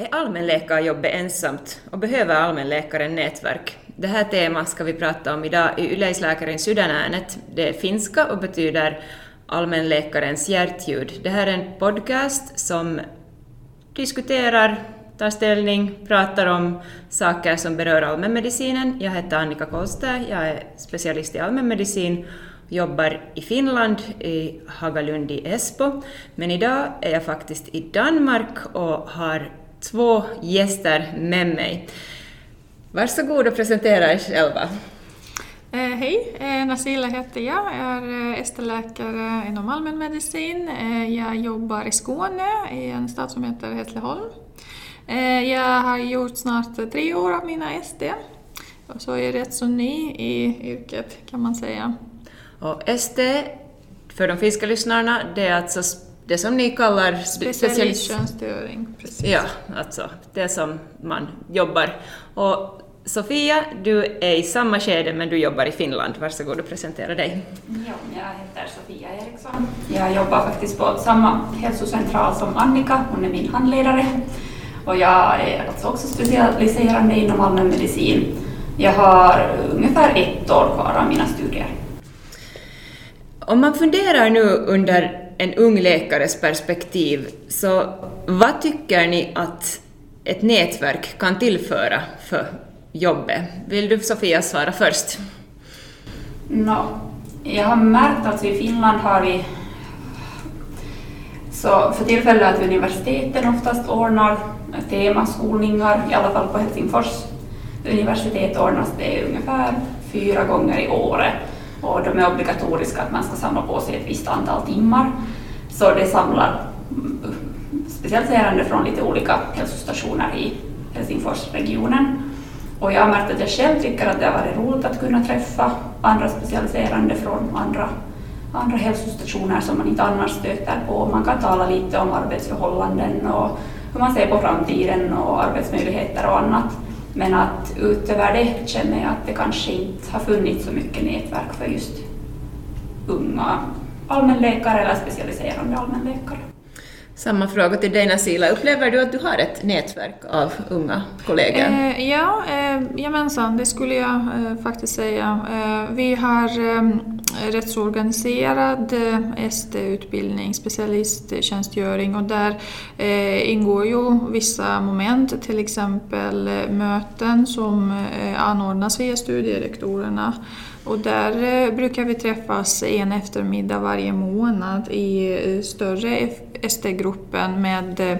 Är allmänläkarjobbet ensamt och behöver allmänläkaren nätverk? Det här temat ska vi prata om idag i Yleisläkaren Sydänäänet. Det är finska och betyder allmänläkarens hjärtljud. Det här är en podcast som diskuterar, tar ställning, pratar om saker som berör allmänmedicinen. Jag heter Annika Kolstär, jag är specialist i allmänmedicin jobbar i Finland, i Hagalund i Esbo, men idag är jag faktiskt i Danmark och har två gäster med mig. Varsågod och presentera er själva. Eh, hej, eh, Nasila heter jag. Jag är eh, ST-läkare inom allmänmedicin. Eh, jag jobbar i Skåne, i en stad som heter Hässleholm. Eh, jag har gjort snart tre år av mina ST, så jag är rätt så ny i yrket kan man säga. Och ST, för de finska lyssnarna, det är alltså det som ni kallar specialisttjänstgöring. Precis. Ja, alltså det som man jobbar. Och Sofia, du är i samma skede men du jobbar i Finland. Varsågod och presentera dig. Ja, jag heter Sofia Eriksson. Jag jobbar faktiskt på samma hälsocentral som Annika, hon är min handledare. Och jag är alltså också specialiserande inom allmänmedicin. Jag har ungefär ett år kvar av mina studier. Om man funderar nu under en ung läkares perspektiv, så vad tycker ni att ett nätverk kan tillföra för jobbet? Vill du Sofia svara först? No, jag har märkt att i Finland har vi så för tillfället att universiteten oftast ordnar temaskolningar, i alla fall på Helsingfors universitet ordnas det ungefär fyra gånger i året och de är obligatoriska att man ska samla på sig ett visst antal timmar. Så det samlar mm, specialiserande från lite olika hälsostationer i Helsingforsregionen. Och jag har märkt att jag själv tycker att det har varit roligt att kunna träffa andra specialiserande från andra, andra hälsostationer som man inte annars stöter på. Man kan tala lite om arbetsförhållanden och hur man ser på framtiden och arbetsmöjligheter och annat. Men att utöver det känner jag att det kanske inte har funnits så mycket nätverk för just unga allmänläkare eller specialiserande allmänläkare. Samma fråga till dig Nasila. Upplever du att du har ett nätverk av unga kollegor? Eh, ja, eh, jamensan, det skulle jag eh, faktiskt säga. Eh, vi har rättsorganiserad eh, ST-utbildning, specialisttjänstgöring och där eh, ingår ju vissa moment, till exempel eh, möten som eh, anordnas via studierektorerna och där eh, brukar vi träffas en eftermiddag varje månad i eh, större ST-gruppen med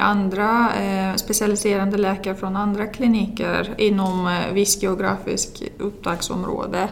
andra specialiserande läkare från andra kliniker inom viss geografiskt upptagsområde.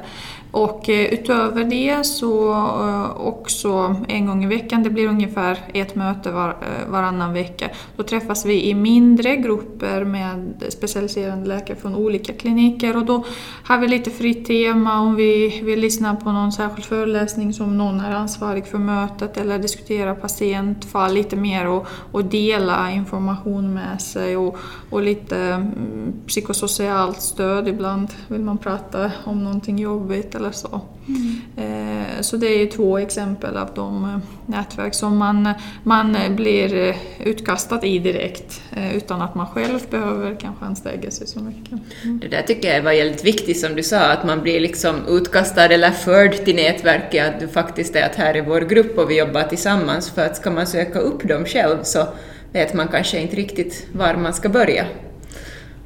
Och eh, utöver det så eh, också en gång i veckan, det blir ungefär ett möte var, eh, varannan vecka, då träffas vi i mindre grupper med specialiserade läkare från olika kliniker och då har vi lite fritt tema om vi vill lyssna på någon särskild föreläsning som någon är ansvarig för mötet eller diskutera patientfall lite mer och, och dela information med sig och, och lite mm, psykosocialt stöd. Ibland vill man prata om någonting jobbigt eller så. Mm. Så det är ju två exempel av de eh, nätverk som man, man eh, blir utkastad i direkt utan att man själv behöver kanske anstränga sig så mycket. Mm. Det där tycker jag var väldigt viktigt som du sa, att man blir liksom utkastad eller förd till nätverket, att du faktiskt är att här är vår grupp och vi jobbar tillsammans, för att ska man söka upp dem själv så vet man kanske inte riktigt var man ska börja.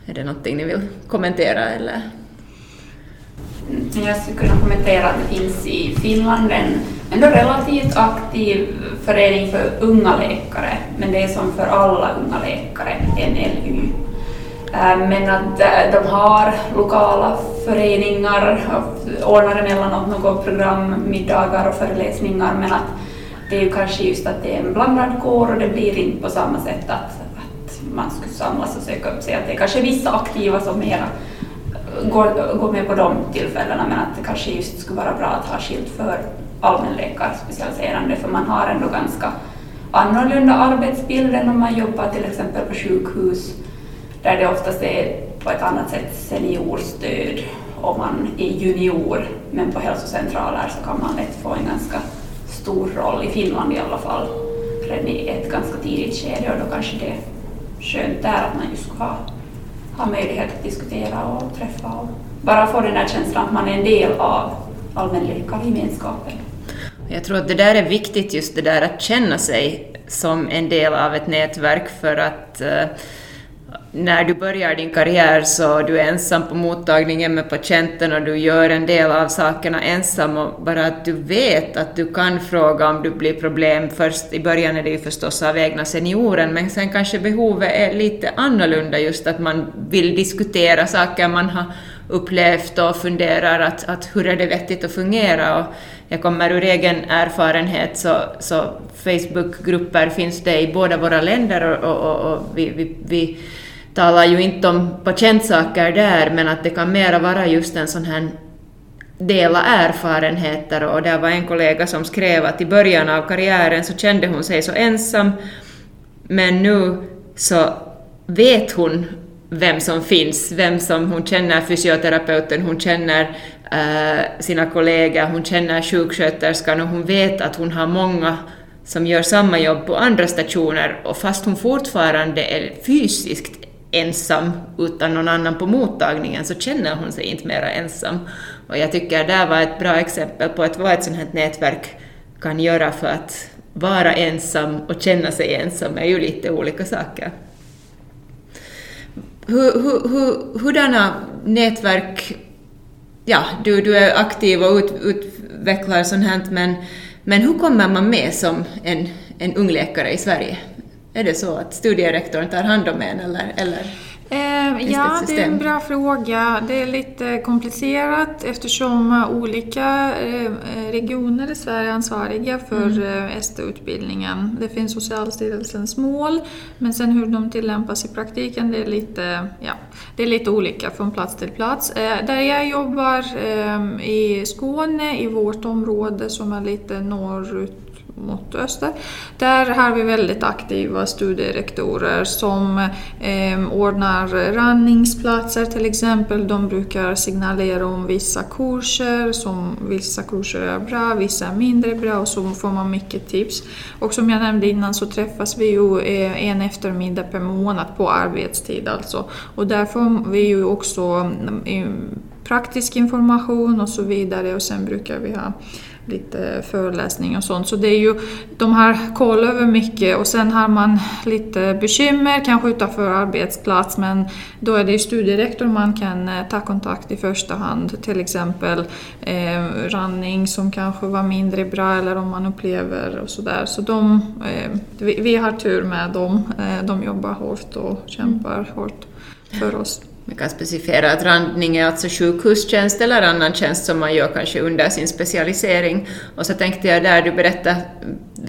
Är det någonting ni vill kommentera eller? Mm. jag skulle kunna kommentera att det finns i Finland en ändå relativt aktiv förening för unga läkare, men det är som för alla unga läkare, NLU. Äh, men att äh, de har lokala föreningar, ordnar emellanåt något program, middagar och föreläsningar, men att det är ju kanske just att det är en blandad kår och det blir inte på samma sätt att, att man skulle samlas och söka upp sig. Att det är kanske vissa aktiva som mera går, går med på de tillfällena men att det kanske just skulle vara bra att ha skilt för allmänläkarspecialiserande för man har ändå ganska annorlunda arbetsbild än om man jobbar till exempel på sjukhus där det oftast är på ett annat sätt seniorstöd. Om man är junior men på hälsocentraler så kan man lätt få en ganska stor roll, i Finland i alla fall, redan i ett ganska tidigt skede och då kanske det är skönt där att man just ska ha, ha möjlighet att diskutera och träffa och bara få den där känslan att man är en del av allmänläkargemenskapen. Jag tror att det där är viktigt, just det där att känna sig som en del av ett nätverk för att uh, när du börjar din karriär så du är ensam på mottagningen med patienten och du gör en del av sakerna ensam och bara att du vet att du kan fråga om du blir problem. Först i början är det ju förstås av egna senioren men sen kanske behovet är lite annorlunda just att man vill diskutera saker man har upplevt och funderar att, att hur är det vettigt att fungera. Och jag kommer ur egen erfarenhet så, så Facebookgrupper finns det i båda våra länder och, och, och, och vi, vi, vi talar ju inte om patientsaker där, men att det kan mera vara just en sån här dela erfarenheter. Och där var en kollega som skrev att i början av karriären så kände hon sig så ensam, men nu så vet hon vem som finns, vem som hon känner fysioterapeuten, hon känner äh, sina kollegor, hon känner sjuksköterskan och hon vet att hon har många som gör samma jobb på andra stationer. Och fast hon fortfarande är fysiskt ensam utan någon annan på mottagningen så känner hon sig inte mera ensam. Och jag tycker det var ett bra exempel på att vad ett sånt här nätverk kan göra för att vara ensam och känna sig ensam är ju lite olika saker. Hur, hur, hur, hurdana nätverk, ja, du, du är aktiv och ut, utvecklar sånt här, men, men hur kommer man med som en, en ung läkare i Sverige? Är det så att studierektorn tar hand om en eller, eller eh, Ja, det, är en bra fråga. Det är lite komplicerat eftersom olika eh, regioner i Sverige är ansvariga för mm. eh, ST-utbildningen. Det finns Socialstyrelsens mål, men sen hur de tillämpas i praktiken det är lite, ja, det är lite olika från plats till plats. Eh, där jag jobbar eh, i Skåne, i vårt område som är lite norrut mot öster. Där har vi väldigt aktiva studierektorer som eh, ordnar randningsplatser till exempel. De brukar signalera om vissa kurser, som vissa kurser är bra, vissa är mindre bra och så får man mycket tips. Och som jag nämnde innan så träffas vi ju eh, en eftermiddag per månad på arbetstid alltså. Och där får vi ju också mm, praktisk information och så vidare och sen brukar vi ha lite föreläsning och sånt. Så det är ju, de har koll över mycket och sen har man lite bekymmer, kanske utanför arbetsplats, men då är det ju studierektor man kan eh, ta kontakt i första hand. Till exempel eh, running som kanske var mindre bra eller om man upplever och sådär. Så de, eh, vi, vi, har tur med dem. Eh, de jobbar hårt och kämpar mm. hårt för oss. Vi kan specificera att randning är alltså sjukhustjänst eller annan tjänst som man gör kanske under sin specialisering. Och så tänkte jag där du berättade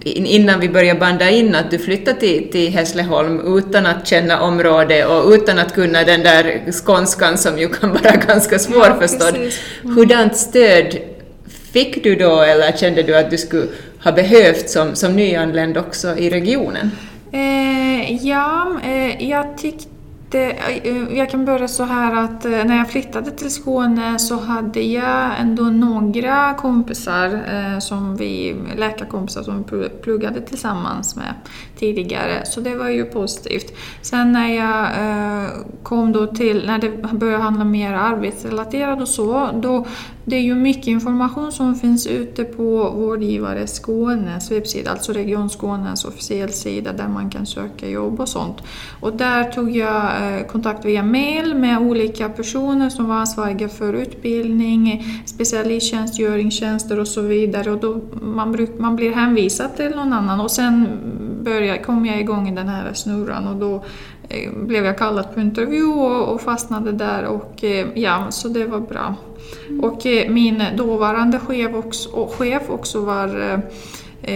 innan vi började banda in att du flyttade till, till Hässleholm utan att känna området och utan att kunna den där skånskan som ju kan vara ganska svårförstådd. Ja, mm. Hurdant stöd fick du då eller kände du att du skulle ha behövt som, som nyanländ också i regionen? Eh, ja, eh, jag tyckte det, eh, jag kan börja så här att eh, när jag flyttade till Skåne så hade jag ändå några kompisar, eh, som vi, läkarkompisar som vi pluggade tillsammans med tidigare, så det var ju positivt. Sen när jag eh, kom då till, när det började handla mer arbetsrelaterat och så, då det är ju mycket information som finns ute på Vårdgivare Skånes webbsida, alltså Region Skånes officiell sida där man kan söka jobb och sånt. Och där tog jag eh, kontakt via mail med olika personer som var ansvariga för utbildning, specialisttjänstgöringstjänster och så vidare. Och då man, bruk, man blir hänvisad till någon annan och sen började, kom jag igång i den här snurran och då eh, blev jag kallad på intervju och, och fastnade där och eh, ja, så det var bra. Mm. Och eh, min dåvarande chef också, och chef också var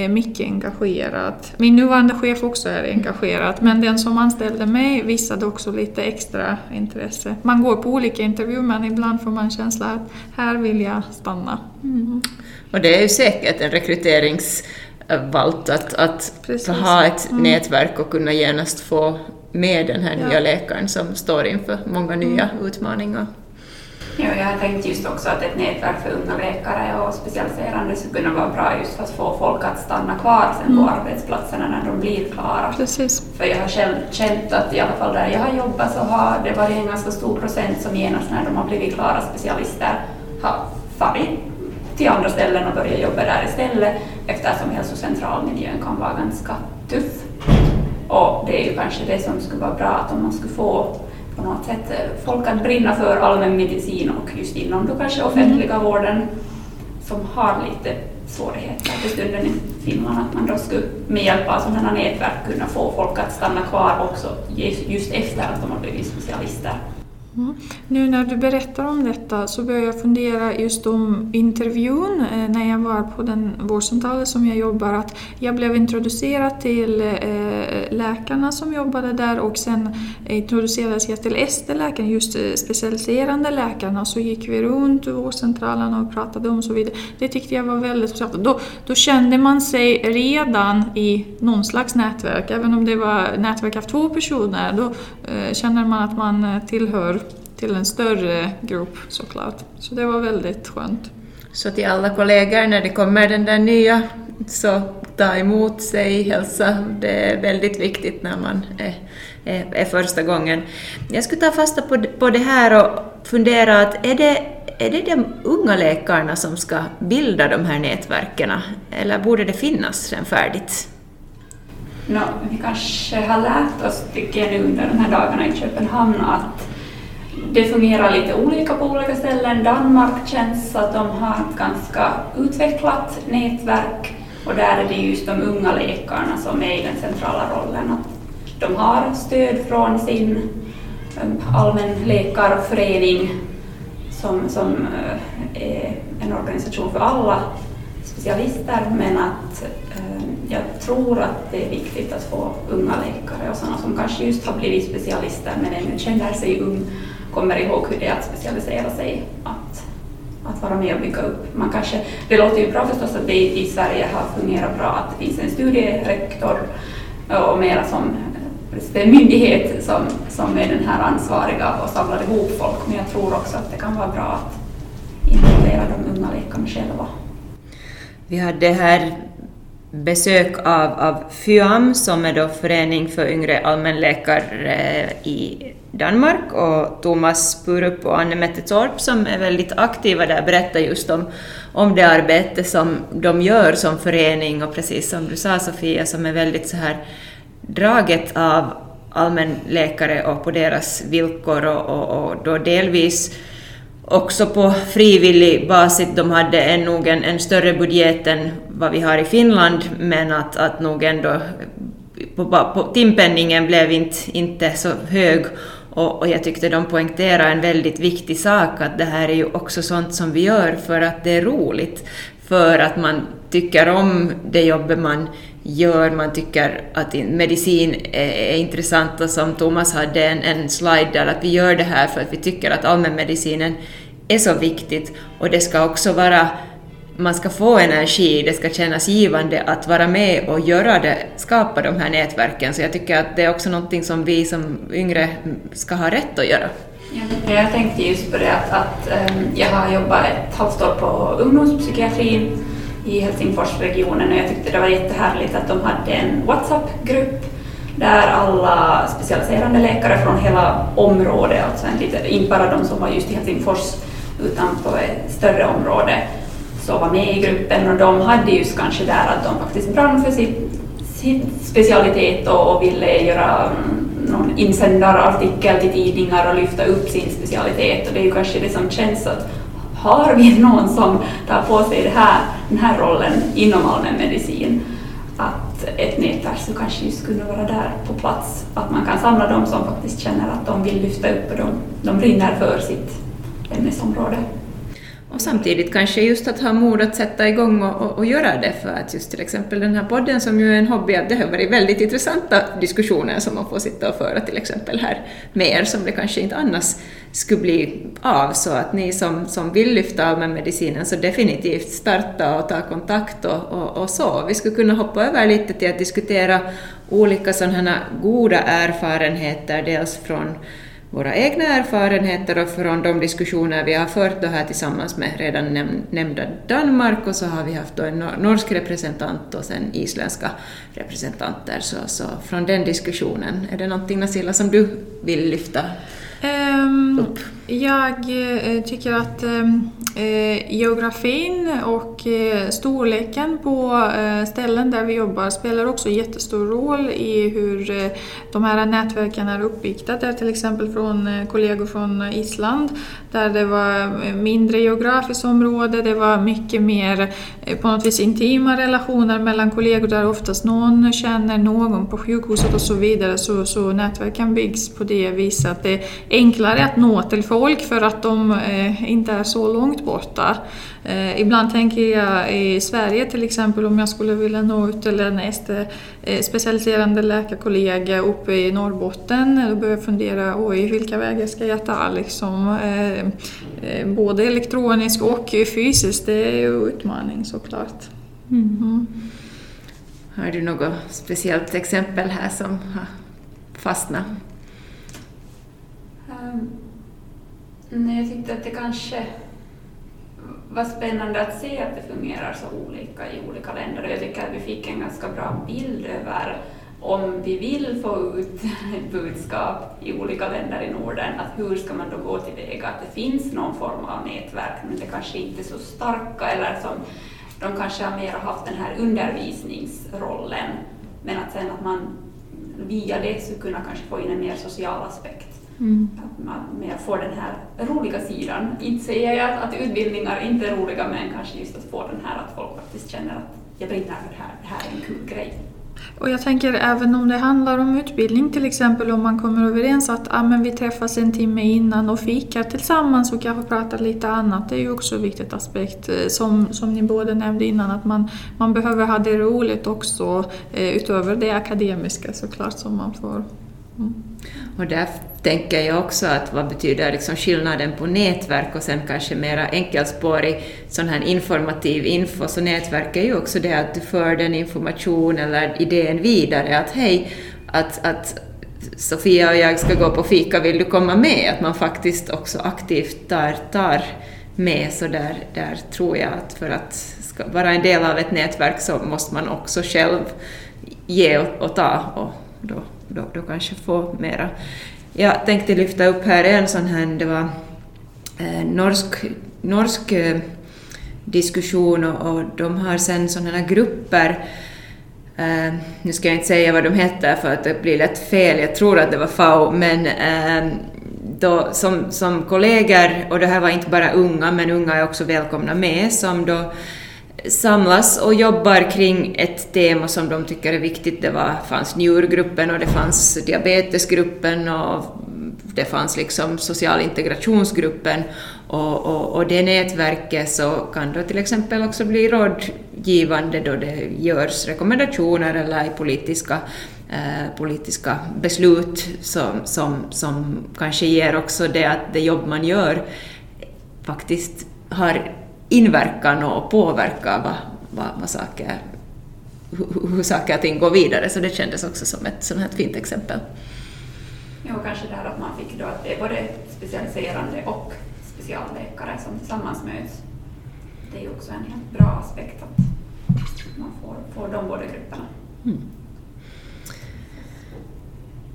mycket engagerad. Min nuvarande chef också är engagerad, men den som anställde mig visade också lite extra intresse. Man går på olika intervjuer, men ibland får man känslan att här vill jag stanna. Mm. Och det är ju säkert en rekryteringsvalt att, att ha ett mm. nätverk och kunna genast få med den här ja. nya läkaren som står inför många nya mm. utmaningar. Ja, jag har tänkt just också att ett nätverk för unga läkare och specialiserande skulle kunna vara bra just för att få folk att stanna kvar sen på mm. arbetsplatserna när de blir klara. Precis. För jag har själv känt att i alla fall där jag har jobbat så har det varit en ganska stor procent som genast när de har blivit klara specialister har farit till andra ställen och börjat jobba där istället eftersom hälsocentralmiljön kan vara ganska tuff. Och det är ju kanske det som skulle vara bra att om man skulle få på något sätt eh, folk att brinna för allmänmedicin och just inom då kanske offentliga mm. vården som har lite svårigheter för stunden i Finland, att man då skulle med hjälp av sådana nätverk kunna få folk att stanna kvar också just efter att de har blivit specialister. Mm. Nu när du berättar om detta så börjar jag fundera just om intervjun eh, när jag var på den vårdcentralen som jag jobbar. Att jag blev introducerad till eh, läkarna som jobbade där och sen introducerades jag till ST-läkaren, just eh, specialiserande läkarna. Så gick vi runt vårdcentralen och pratade om så vidare. Det tyckte jag var väldigt intressant. Då, då kände man sig redan i någon slags nätverk, även om det var nätverk av två personer. Då eh, känner man att man eh, tillhör till en större grupp såklart. Så det var väldigt skönt. Så till alla kollegor när det kommer den där nya, så ta emot sig, hälsa. Det är väldigt viktigt när man är, är, är första gången. Jag skulle ta fasta på, på det här och fundera att är det är det de unga läkarna som ska bilda de här nätverken eller borde det finnas sen färdigt? No, vi kanske har lärt oss, tycker jag nu under de här dagarna i Köpenhamn, att det fungerar lite olika på olika ställen. Danmark känns att de har ett ganska utvecklat nätverk och där är det just de unga läkarna som är i den centrala rollen. de har stöd från sin eh, allmänläkarförening som, som eh, är en organisation för alla specialister men att eh, jag tror att det är viktigt att få unga läkare och sådana som kanske just har blivit specialister men ännu känner sig ung kommer ihåg hur det är att specialisera sig, att, att vara med och bygga upp. Man kanske, det låter ju bra förstås att det i, Sverige har fungerat bra, att det finns en studierektor och mera som en myndighet som, som är den här ansvariga och samlar ihop folk, men jag tror också att det kan vara bra att involvera de unga läkarna själva. Vi hade här besök av, av FYAM som är då Förening för yngre allmänläkare eh, i Danmark. Och Thomas Purup och Anne-Mette Torp som är väldigt aktiva där berättar just om, om det arbete som de gör som förening. Och precis som du sa Sofia som är väldigt så här draget av allmänläkare och på deras villkor och, och, och då delvis också på frivillig basis. De hade en, nog en, en större budget än vad vi har i Finland men att, att nog ändå på, på, timpenningen blev inte, inte så hög och, och, jag tyckte de poängterade en väldigt viktig sak, att det här är ju också sånt som vi gör för att det är roligt, för att man tycker om det jobbet man gör, man tycker att medicin är, intressant och som Thomas hade en, en slide där, att vi gör det här för att vi tycker att allmänmedicinen är så viktigt och det ska också vara man ska få energi, det ska kännas givande att vara med och göra det, skapa de här nätverken. Så jag tycker att det är också någonting som vi som yngre ska ha rätt att göra. Ja, jag tänkte just på det att, att um, jag har jobbat ett halvt år på ungdomspsykiatrin i Helsingforsregionen och jag tyckte det var jättehärligt att de hade en WhatsApp-grupp där alla specialiserande läkare från hela området, alltså inte bara de som var just i Helsingfors utan på ett större område, så var med i gruppen och de hade just kanske där att de faktiskt brann för sin, sin specialitet och, och ville göra mm, någon insändarartikel till tidningar och lyfta upp sin specialitet. Och det är ju kanske det som känns att har vi någon som tar på sig det här, den här rollen inom allmänmedicin att ett nätverk så kanske just skulle vara där på plats, att man kan samla dem som faktiskt känner att de vill lyfta upp och de, de brinner för sitt ämnesområde. Och samtidigt kanske just att ha mod att sätta igång och, och, och, göra det, för att just till exempel den här podden som ju är en hobby, att det har varit väldigt intressanta diskussioner som man får sitta och föra till exempel här med er, som det kanske inte annars skulle bli av, så att ni som, som vill lyfta av medicinen så definitivt starta och ta kontakt och, och, och så. Vi skulle kunna hoppa över lite till att diskutera olika sådana goda erfarenheter, dels från våra egna erfarenheter och från de diskussioner vi har fört då här tillsammans med redan näm nämnda Danmark och så har vi haft då en norsk representant och sen isländska representanter. Så, så från den diskussionen, är det någonting Nasilla som du vill lyfta um, upp? Jag eh, tycker att ehm, eh, geografin och eh, storleken på eh, ställen där vi jobbar spelar också jättestor roll i hur eh, de här nätverken är uppbyggda. Där till exempel från eh, kollegor från Island där det var eh, mindre geografiskt område, det var mycket mer på något vis intima relationer mellan kollegor där oftast någon känner någon på sjukhuset och så vidare. Så, så nätverken byggs på det viset att det är enklare att nå till folk för att de inte är så långt borta. Eh, ibland tänker jag i Sverige till exempel om jag skulle vilja nå ut till en eh, specialiserande läkarkollega uppe i Norrbotten, då börjar jag fundera, oj vilka vägar ska jag ta? Liksom, både elektroniskt och fysiskt, det är ju utmaning såklart. Mm. Mm. Har du något speciellt exempel här som har fastnat? Um Nej, jag tyckte att det kanske vad spännande att se att det fungerar så olika i olika länder jag tycker att vi fick en ganska bra bild över om vi vill få ut ett budskap i olika länder i Norden, att hur ska man då gå tillväga? Att det finns någon form av nätverk, men det kanske inte är så starka, eller som de kanske har mer haft den här undervisningsrollen, men att sen att man via det skulle kunna kanske få in en mer social aspekt. Mm. Att man mer får den här roliga sidan. Inte säger jag att, att utbildningar inte är roliga, men kanske just att få den här att folk faktiskt känner att jag brinner för det här, det här är en kul grej. Och jag tänker även om det handlar om utbildning till exempel, om man kommer överens att ah, men vi träffas en timme innan och fikar tillsammans och kanske pratar lite annat, det är ju också en viktig aspekt. Eh, som, som ni båda nämnde innan, att man, man behöver ha det roligt också eh, utöver det akademiska såklart som man får. Mm. Och där tänker jag också att vad betyder liksom skillnaden på nätverk och sen kanske mera enkelspårig sån här informativ info, så nätverk är ju också det att du för den information eller idén vidare att hej, att, att Sofia och jag ska gå på fika, vill du komma med? Att man faktiskt också aktivt tar, tar med, så där, där tror jag att för att vara en del av ett nätverk så måste man också själv ge och, och ta och då, då, då kanske få mera. Jag tänkte lyfta upp här en sån här, det var eh, norsk, norsk eh, diskussion och, och, de har sen sådana grupper Uh, nu ska jag inte säga vad de heter för att det blir lätt fel, jag tror att det var FAO, men uh, då, som, som kollegor, och det här var inte bara unga, men unga är också välkomna med, som då samlas och jobbar kring ett tema som de tycker är viktigt. Det var, fanns njurgruppen och det fanns diabetesgruppen och det fanns liksom social integrationsgruppen och, och, och det nätverket så kan då till exempel också bli rådgivande då det görs rekommendationer eller politiska, eh, politiska beslut som, som, som kanske ger också det att det jobb man gör faktiskt har inverkan och påverkar vad, vad, vad saker, hur, hur saker och ting går vidare. Så det kändes också som ett sånt här fint exempel. Ja, och kanske det här att man fick då att det är både specialiserande och specialläkare som tillsammans möts. Det är ju också en helt bra aspekt att man får, får de båda grupperna. Mm.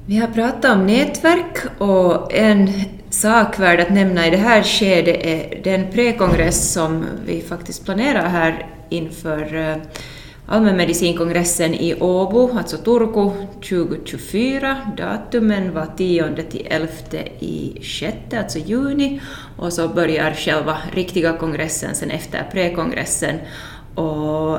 Vi har pratat om nätverk och en Sakvärd att nämna i det här skedet är den prekongress som vi faktiskt planerar här inför eh, allmänmedicinkongressen i Åbo, alltså Turku, 2024. Datumen var 10 till 11 i 6, alltså juni, och så börjar själva riktiga kongressen sen efter prekongressen. Och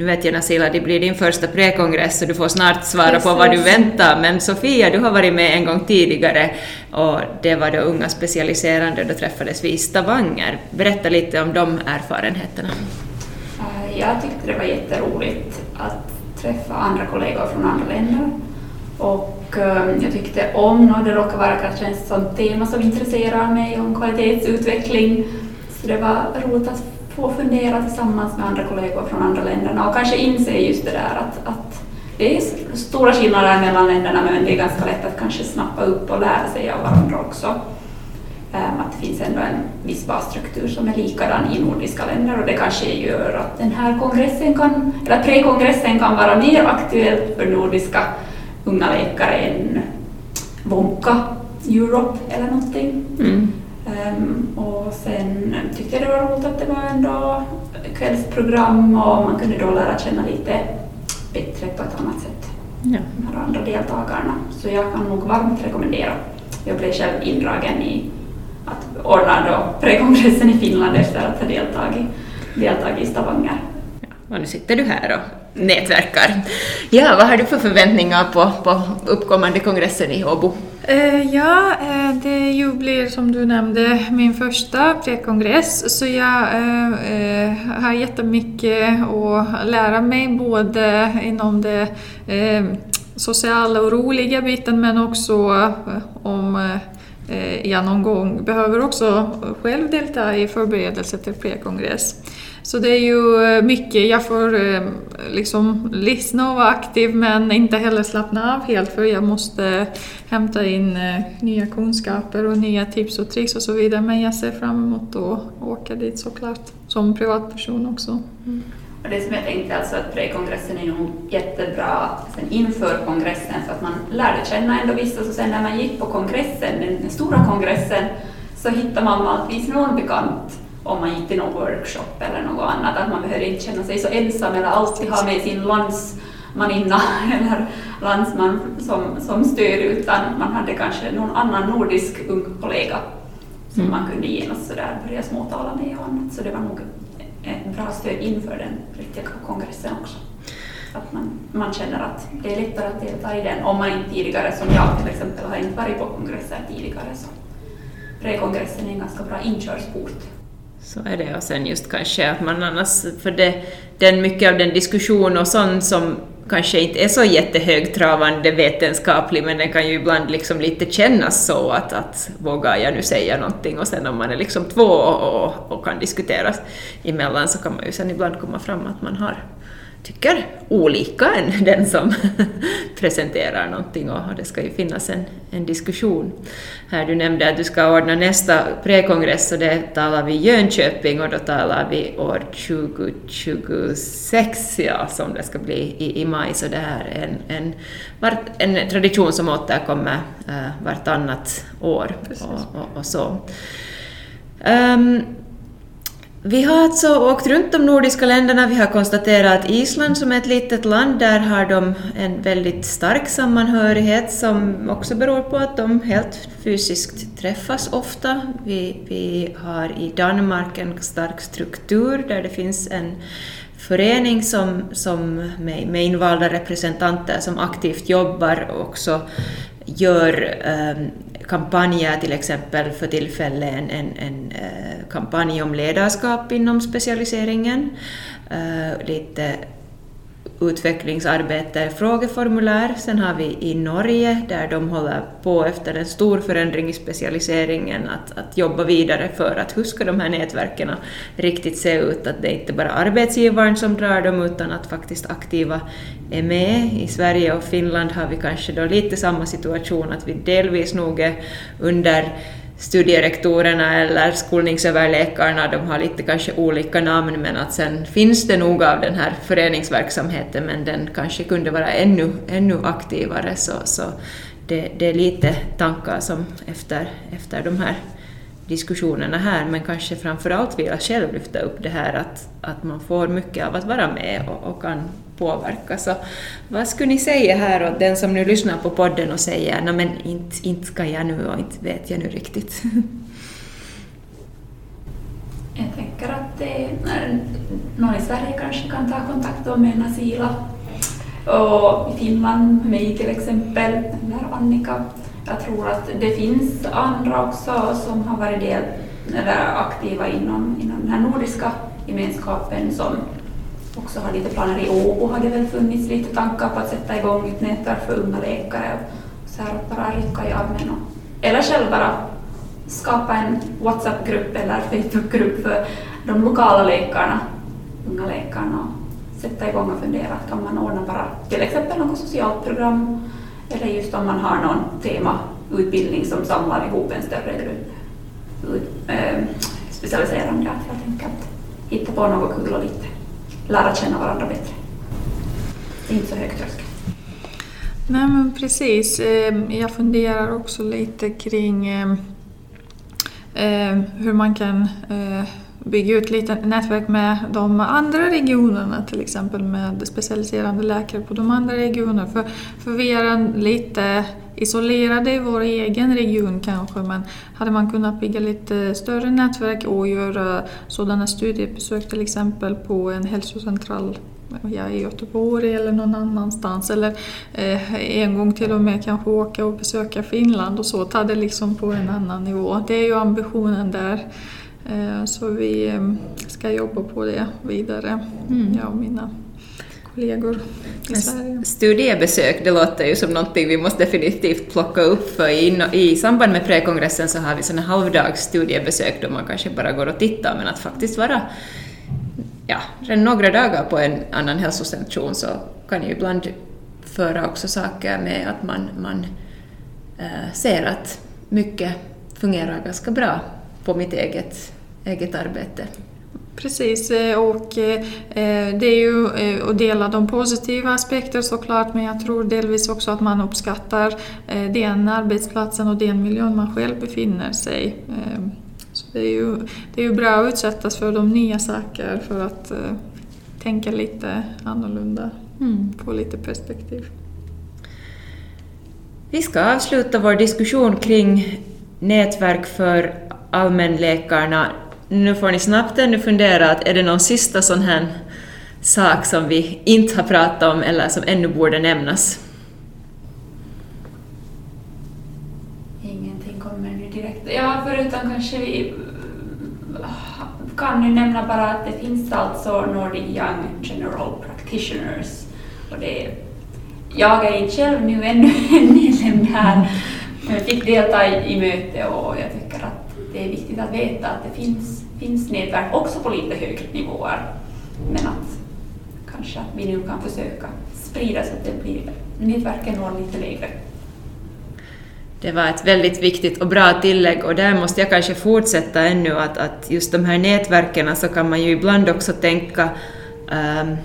nu vet jag Nasila, det blir din första prekongress så du får snart svara Precis. på vad du väntar, men Sofia, du har varit med en gång tidigare och det var då unga specialiserande och då träffades vi i Stavanger. Berätta lite om de erfarenheterna. Eh, jag tyckte det var jätteroligt att träffa andra kollegor från andra länder och eh, jag tyckte om, och det råkar vara kanske ett sånt tema som intresserar mig, om kvalitetsutveckling, så det var roligt att få fundera tillsammans med andra kollegor från andra länderna och kanske inse just det där att, att det är stora skillnader mellan länderna men det är ganska lätt att kanske snappa upp och lära sig av varandra också. Ehm, att det finns ändå en viss basstruktur som är likadan i nordiska länder och det kanske gör att den här kongressen kan, eller prekongressen, kan vara mer aktuell för nordiska unga läkare än Wonka Europe eller någonting. Mm. Um, och sen tyckte jag det var roligt att det var ändå kvällsprogram och man kunde då lära känna lite bättre på ett annat sätt ja. de här andra deltagarna. Så jag kan nog varmt rekommendera. Jag blev själv indragen i att ordna då prekongressen i Finland efter att ha deltagit, deltagit i Stavanger. Ja, och nu sitter du här och nätverkar. Ja, vad har du för förväntningar på, på uppkommande kongressen i Åbo? Eh, ja, eh, det ju blir som du nämnde min första prekongress så jag eh, har jättemycket att lära mig både inom det sociala och roliga biten men också om jag någon gång behöver också själv delta i förberedelse till prekongress. Så det är ju eh, mycket, jag får eh, liksom lyssna och vara aktiv men inte heller slappna av helt för jag måste hämta in eh, nya kunskaper och nya tips och tricks och så vidare. Men jag ser fram emot att åka dit såklart, som privatperson också. Mm. Och det som jag tänkte alltså att pre-kongressen är nog jättebra sen inför kongressen så att man lärde känna ändå vissa så sen när man gick på kongressen, den stora kongressen, så hittar man vanligtvis någon bekant om man gick till någon workshop eller något annat, att man behöver inte känna sig så ensam eller alltid ha med sin landsmaninna eller landsman som, som stöd, utan man hade kanske någon annan nordisk ung kollega som mm. man kunde genast sådär börja småtala med och annat. Så det var nog ett bra stöd inför den riktiga kongressen också. Att man, man känner att det är lättare att delta i den om man inte tidigare, som jag till exempel, har inte varit på kongresser tidigare. Så pre-kongressen är en ganska bra inkörsport så är det, och sen just kanske att man annars, för det, den mycket av den diskussion och sånt som kanske inte är så jättehögtravande vetenskaplig, men den kan ju ibland liksom lite kännas så att, att vågar jag nu säga någonting? Och sen om man är liksom två och, och, och kan diskuteras emellan så kan man ju sen ibland komma fram att man har tycker olika än den som presenterar någonting och det ska ju finnas en, en diskussion. Här du nämnde att du ska ordna nästa prekongress och det talar vi Jönköping och då talar vi år 2026 ja, som det ska bli i, i maj så det här är en, en, en tradition som återkommer uh, vartannat år och, och, och, så. Um, vi har alltså åkt runt de nordiska länderna. Vi har konstaterat att Island som är ett litet land, där har de en väldigt stark sammanhörighet som också beror på att de helt fysiskt träffas ofta. Vi, vi har i Danmark en stark struktur där det finns en förening som, som med, med invalda representanter som aktivt jobbar och också gör eh, kampanjer, till exempel för tillfället en, en, en eh, kampanj om ledarskap inom specialiseringen, eh, lite utvecklingsarbete, frågeformulär. Sen har vi i Norge där de håller på efter en stor förändring i specialiseringen att, att jobba vidare för att hur ska de här nätverken riktigt se ut, att det är inte bara arbetsgivaren som drar dem utan att faktiskt aktiva är med. I Sverige och Finland har vi kanske då lite samma situation att vi delvis nog är under studierektorerna eller skolningsöverläkarna, de har lite kanske olika namn, men att sen finns det nog av den här föreningsverksamheten, men den kanske kunde vara ännu, ännu aktivare, så, så det, det är lite tankar som efter, efter de här diskussionerna här, men kanske framför allt vill jag själv lyfta upp det här att, att man får mycket av att vara med och, och kan påverka. Så vad skulle ni säga här åt den som nu lyssnar på podden och säger nej men inte, inte ska jag nu och inte vet jag nu riktigt? Jag tänker att det, någon i Sverige kanske kan ta kontakt med Nasila och i Finland mig till exempel, eller Annika. Jag tror att det finns andra också som har varit del, eller aktiva inom, inom den här nordiska gemenskapen som också har lite planer. I Åbo har det väl funnits lite tankar på att sätta igång ett nätverk för unga läkare och så här bara rycka i armen. Och, eller själv bara skapa en WhatsApp-grupp eller Facebook-grupp för de lokala läkarna, unga läkarna och sätta igång och fundera, kan man ordna bara till exempel något socialt program eller just om man har någon temautbildning som samlar ihop en större grupp äh, specialiserande, att helt enkelt hitta på något kul och lite lära känna varandra bättre. Det är inte så hög tröskel. Nej men precis, ehm, jag funderar också lite kring ehm, ehm, hur man kan eh, bygga ut lite nätverk med de andra regionerna, till exempel med specialiserade läkare på de andra regionerna. För, för vi är lite isolerade i vår egen region kanske, men hade man kunnat bygga lite större nätverk och göra sådana studiebesök till exempel på en hälsocentral ja, i Göteborg eller någon annanstans. Eller eh, en gång till och med kanske åka och besöka Finland och så, ta det liksom på en annan nivå. Det är ju ambitionen där. Eh, så vi eh, ska jobba på det vidare, mm. jag och mina kollegor i Sverige. Studiebesök, det låter ju som någonting vi måste definitivt plocka upp för i, i samband med prekongressen så har vi sådana halvdags studiebesök då man kanske bara går och tittar men att faktiskt vara ja, redan några dagar på en annan hälsostation så kan ju ibland föra också saker med att man, man äh, ser att mycket fungerar ganska bra på mitt eget, eget arbete. Precis, eh, och eh, det är ju att dela de positiva aspekterna såklart, men jag tror delvis också att man uppskattar den arbetsplatsen och den miljön man själv befinner sig. Så det är ju, det är ju bra att utsättas för de nya saker för att tänka lite annorlunda, mm. få lite perspektiv. Vi ska avsluta vår diskussion kring nätverk för allmänläkarna. Nu får ni snabbt ännu fundera, att är det någon sista sån här sak som vi inte har pratat om eller som ännu borde nämnas? Ingenting kommer nu direkt. Ja, förutom kanske vi kan nu nämna bara att det finns alltså Nordic Young General Practitioners. Och det, jag är inte själv nu ännu en medlem där, men fick delta i, i möte och jag tycker det är viktigt att veta att det finns, finns nätverk också på lite högre nivåer. Men att kanske vi nu kan försöka sprida så att det blir, nätverken når lite lägre. Det var ett väldigt viktigt och bra tillägg och där måste jag kanske fortsätta ännu att, att just de här nätverken så kan man ju ibland också tänka um,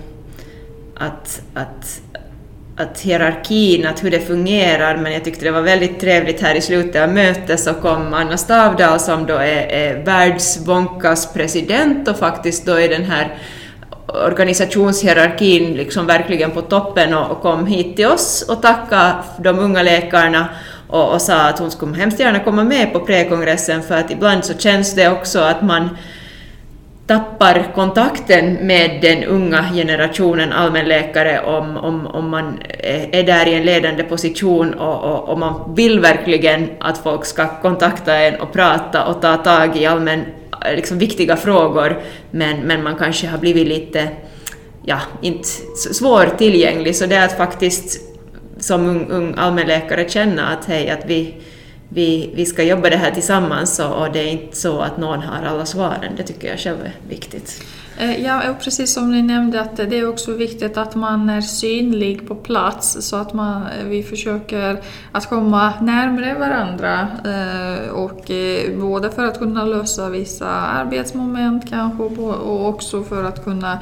att, att att hierarkin, att hur det fungerar, men jag tyckte det var väldigt trevligt här i slutet av mötet så kom Anna Stavdal som då är, är Världsbonkas president och faktiskt då är den här organisationshierarkin liksom verkligen på toppen och, och kom hit till oss och tacka de unga läkarna och, och sa att hon skulle hemskt gärna komma med på prekongressen för att ibland så känns det också att man tappar kontakten med den unga generationen allmänläkare om, om, om man är där i en ledande position och, och, och, man vill verkligen att folk ska kontakta en och prata och ta tag i allmän, liksom viktiga frågor men, men man kanske har blivit lite ja, inte svårtillgänglig. Så det är att faktiskt som ung, ung allmänläkare känna att hej, att vi, vi, vi ska jobba det här tillsammans och, och det är inte så att någon har alla svaren. Det tycker jag själv är viktigt. Eh, ja, och precis som ni nämnde att det är också viktigt att man är synlig på plats så att man, eh, vi försöker att komma närmare varandra eh, och både för att kunna lösa vissa arbetsmoment kanske och också för att kunna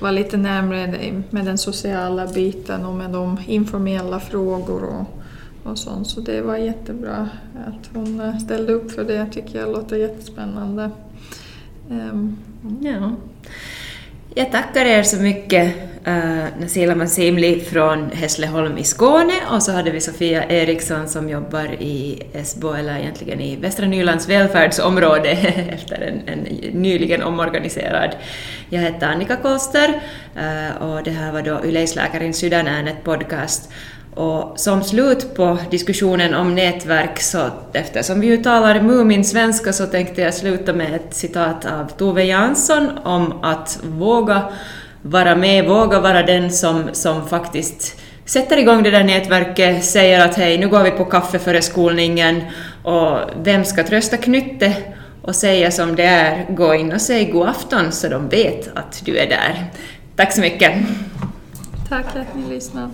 vara lite närmare med den sociala biten och med de informella frågor och, och sånt. Så det var jättebra att hon eh, ställde upp för det, tycker jag låter jättespännande. Um, ja. Jag tackar er så mycket, uh, Nasila Masimli från Hässleholm i Skåne och så hade vi Sofia Eriksson som jobbar i Esbo, eller egentligen i Västra Nylands välfärdsområde efter en, en nyligen omorganiserad. Jag heter Annika Kolster uh, eh, och det här var då Yleisläkarin Sydänäänet podcast och som slut på diskussionen om nätverk, så eftersom vi ju talar Mumin-svenska så tänkte jag sluta med ett citat av Tove Jansson om att våga vara med, våga vara den som, som faktiskt sätter igång det där nätverket, säger att hej, nu går vi på kaffe före skolningen och vem ska trösta Knytte och säga som det är, gå in och säg god afton så de vet att du är där. Tack så mycket. Tack för att ni lyssnade.